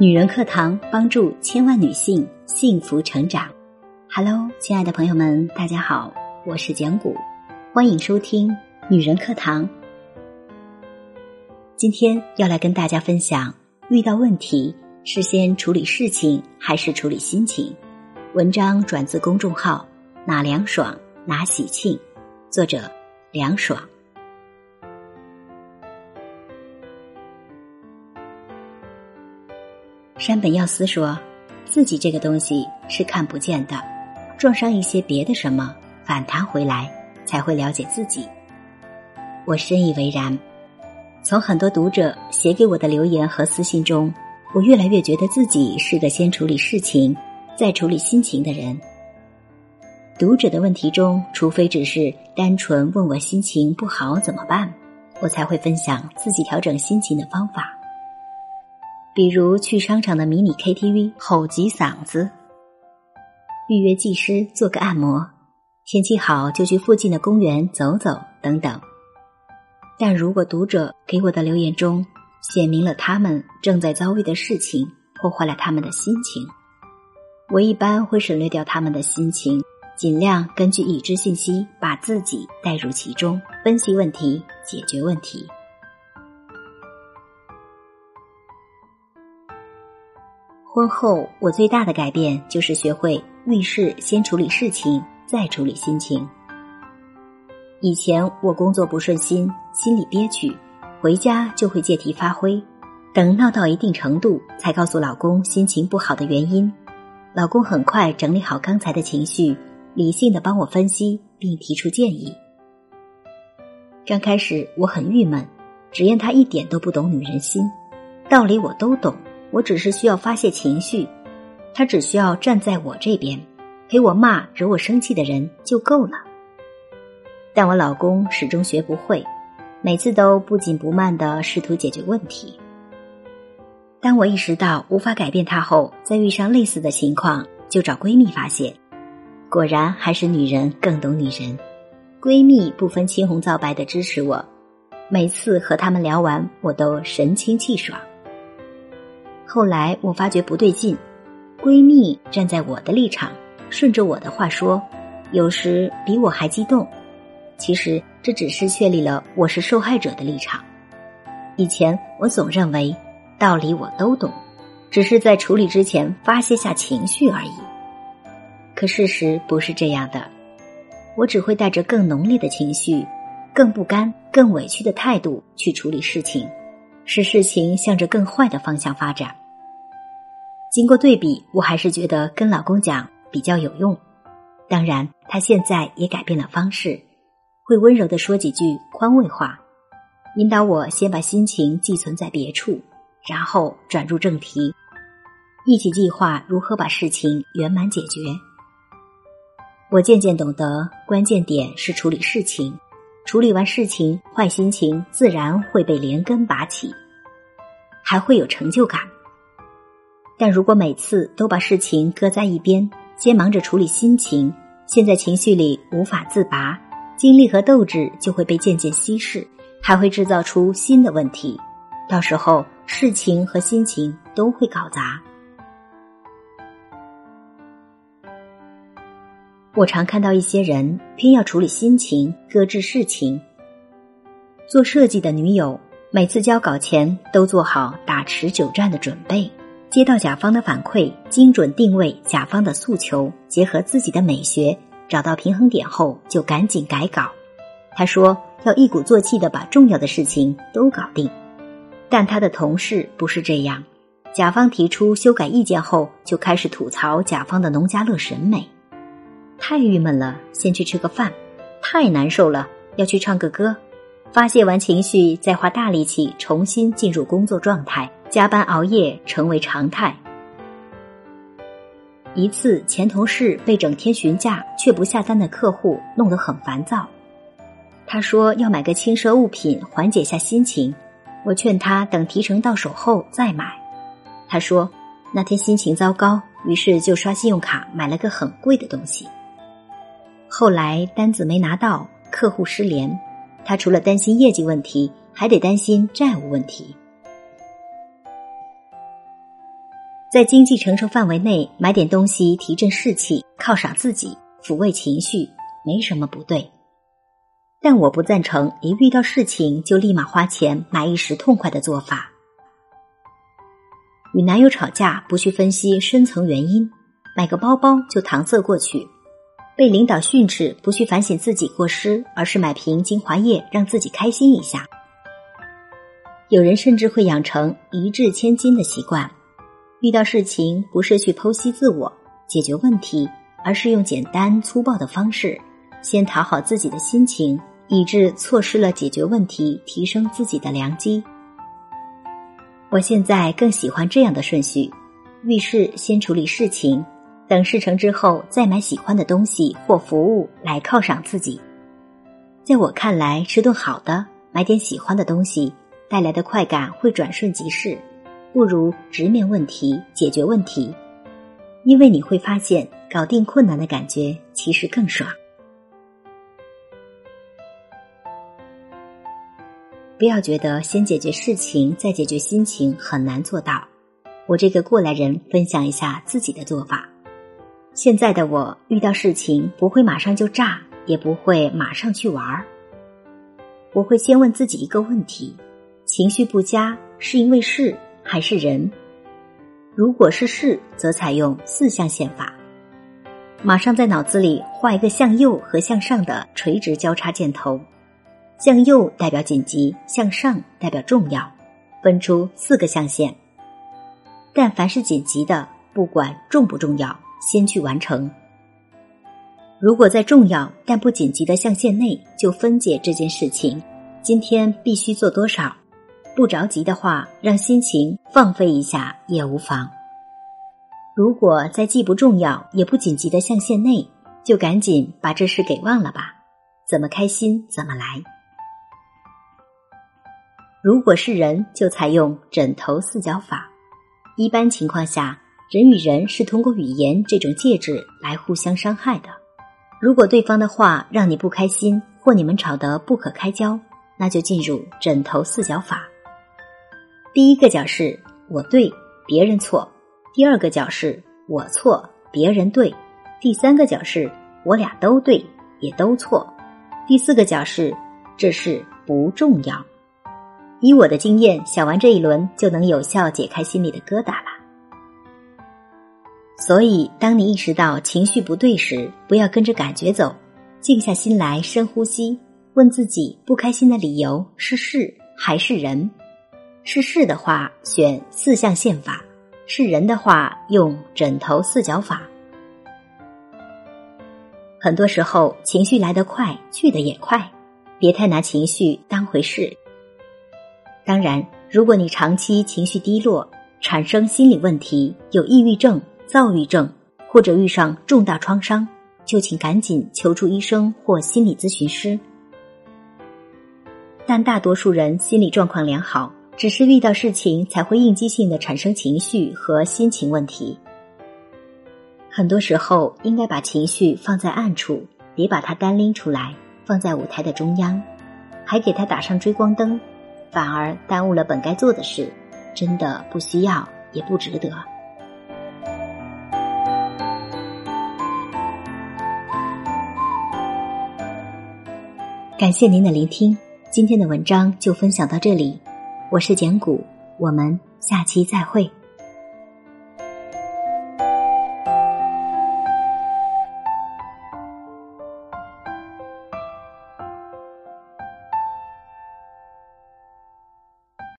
女人课堂帮助千万女性幸福成长。Hello，亲爱的朋友们，大家好，我是简古，欢迎收听女人课堂。今天要来跟大家分享：遇到问题是先处理事情还是处理心情？文章转自公众号“哪凉爽哪喜庆”，作者凉爽。山本耀司说：“自己这个东西是看不见的，撞上一些别的什么，反弹回来才会了解自己。”我深以为然。从很多读者写给我的留言和私信中，我越来越觉得自己是个先处理事情再处理心情的人。读者的问题中，除非只是单纯问我心情不好怎么办，我才会分享自己调整心情的方法。比如去商场的迷你 KTV 吼几嗓子，预约技师做个按摩，天气好就去附近的公园走走等等。但如果读者给我的留言中写明了他们正在遭遇的事情破坏了他们的心情，我一般会省略掉他们的心情，尽量根据已知信息把自己带入其中，分析问题，解决问题。婚后，我最大的改变就是学会遇事先处理事情，再处理心情。以前我工作不顺心，心里憋屈，回家就会借题发挥，等闹到一定程度才告诉老公心情不好的原因。老公很快整理好刚才的情绪，理性的帮我分析并提出建议。刚开始我很郁闷，只怨他一点都不懂女人心，道理我都懂。我只是需要发泄情绪，他只需要站在我这边，陪我骂惹我生气的人就够了。但我老公始终学不会，每次都不紧不慢的试图解决问题。当我意识到无法改变他后，再遇上类似的情况，就找闺蜜发泄。果然还是女人更懂女人，闺蜜不分青红皂白的支持我，每次和他们聊完，我都神清气爽。后来我发觉不对劲，闺蜜站在我的立场，顺着我的话说，有时比我还激动。其实这只是确立了我是受害者的立场。以前我总认为道理我都懂，只是在处理之前发泄下情绪而已。可事实不是这样的，我只会带着更浓烈的情绪、更不甘、更委屈的态度去处理事情。使事情向着更坏的方向发展。经过对比，我还是觉得跟老公讲比较有用。当然，他现在也改变了方式，会温柔的说几句宽慰话，引导我先把心情寄存在别处，然后转入正题，一起计划如何把事情圆满解决。我渐渐懂得，关键点是处理事情。处理完事情，坏心情自然会被连根拔起，还会有成就感。但如果每次都把事情搁在一边，先忙着处理心情，陷在情绪里无法自拔，精力和斗志就会被渐渐稀释，还会制造出新的问题，到时候事情和心情都会搞砸。我常看到一些人偏要处理心情，搁置事情。做设计的女友每次交稿前都做好打持久战的准备，接到甲方的反馈，精准定位甲方的诉求，结合自己的美学，找到平衡点后就赶紧改稿。他说要一鼓作气的把重要的事情都搞定，但他的同事不是这样，甲方提出修改意见后就开始吐槽甲方的农家乐审美。太郁闷了，先去吃个饭；太难受了，要去唱个歌。发泄完情绪，再花大力气重新进入工作状态，加班熬夜成为常态。一次，前同事被整天询价却不下单的客户弄得很烦躁。他说要买个轻奢物品缓解下心情，我劝他等提成到手后再买。他说那天心情糟糕，于是就刷信用卡买了个很贵的东西。后来单子没拿到，客户失联，他除了担心业绩问题，还得担心债务问题。在经济承受范围内买点东西提振士气，犒赏自己，抚慰情绪，没什么不对。但我不赞成一遇到事情就立马花钱买一时痛快的做法。与男友吵架不去分析深层原因，买个包包就搪塞过去；被领导训斥不去反省自己过失，而是买瓶精华液让自己开心一下。有人甚至会养成一掷千金的习惯，遇到事情不是去剖析自我解决问题，而是用简单粗暴的方式。先讨好自己的心情，以致错失了解决问题、提升自己的良机。我现在更喜欢这样的顺序：遇事先处理事情，等事成之后再买喜欢的东西或服务来犒赏自己。在我看来，吃顿好的，买点喜欢的东西带来的快感会转瞬即逝，不如直面问题、解决问题，因为你会发现，搞定困难的感觉其实更爽。不要觉得先解决事情再解决心情很难做到。我这个过来人分享一下自己的做法。现在的我遇到事情不会马上就炸，也不会马上去玩儿。我会先问自己一个问题：情绪不佳是因为事还是人？如果是事，则采用四象限法，马上在脑子里画一个向右和向上的垂直交叉箭头。向右代表紧急，向上代表重要，分出四个象限。但凡是紧急的，不管重不重要，先去完成。如果在重要但不紧急的象限内，就分解这件事情。今天必须做多少？不着急的话，让心情放飞一下也无妨。如果在既不重要也不紧急的象限内，就赶紧把这事给忘了吧。怎么开心怎么来。如果是人，就采用枕头四角法。一般情况下，人与人是通过语言这种介质来互相伤害的。如果对方的话让你不开心，或你们吵得不可开交，那就进入枕头四角法。第一个角是我对，别人错；第二个角是我错，别人对；第三个角是我俩都对，也都错；第四个角是这事不重要。以我的经验，想完这一轮就能有效解开心里的疙瘩了。所以，当你意识到情绪不对时，不要跟着感觉走，静下心来，深呼吸，问自己不开心的理由是事还是人？是事的话，选四象限法；是人的话，用枕头四角法。很多时候，情绪来得快，去得也快，别太拿情绪当回事。当然，如果你长期情绪低落，产生心理问题，有抑郁症、躁郁症，或者遇上重大创伤，就请赶紧求助医生或心理咨询师。但大多数人心理状况良好，只是遇到事情才会应激性的产生情绪和心情问题。很多时候，应该把情绪放在暗处，别把它单拎出来放在舞台的中央，还给它打上追光灯。反而耽误了本该做的事，真的不需要，也不值得。感谢您的聆听，今天的文章就分享到这里，我是简古，我们下期再会。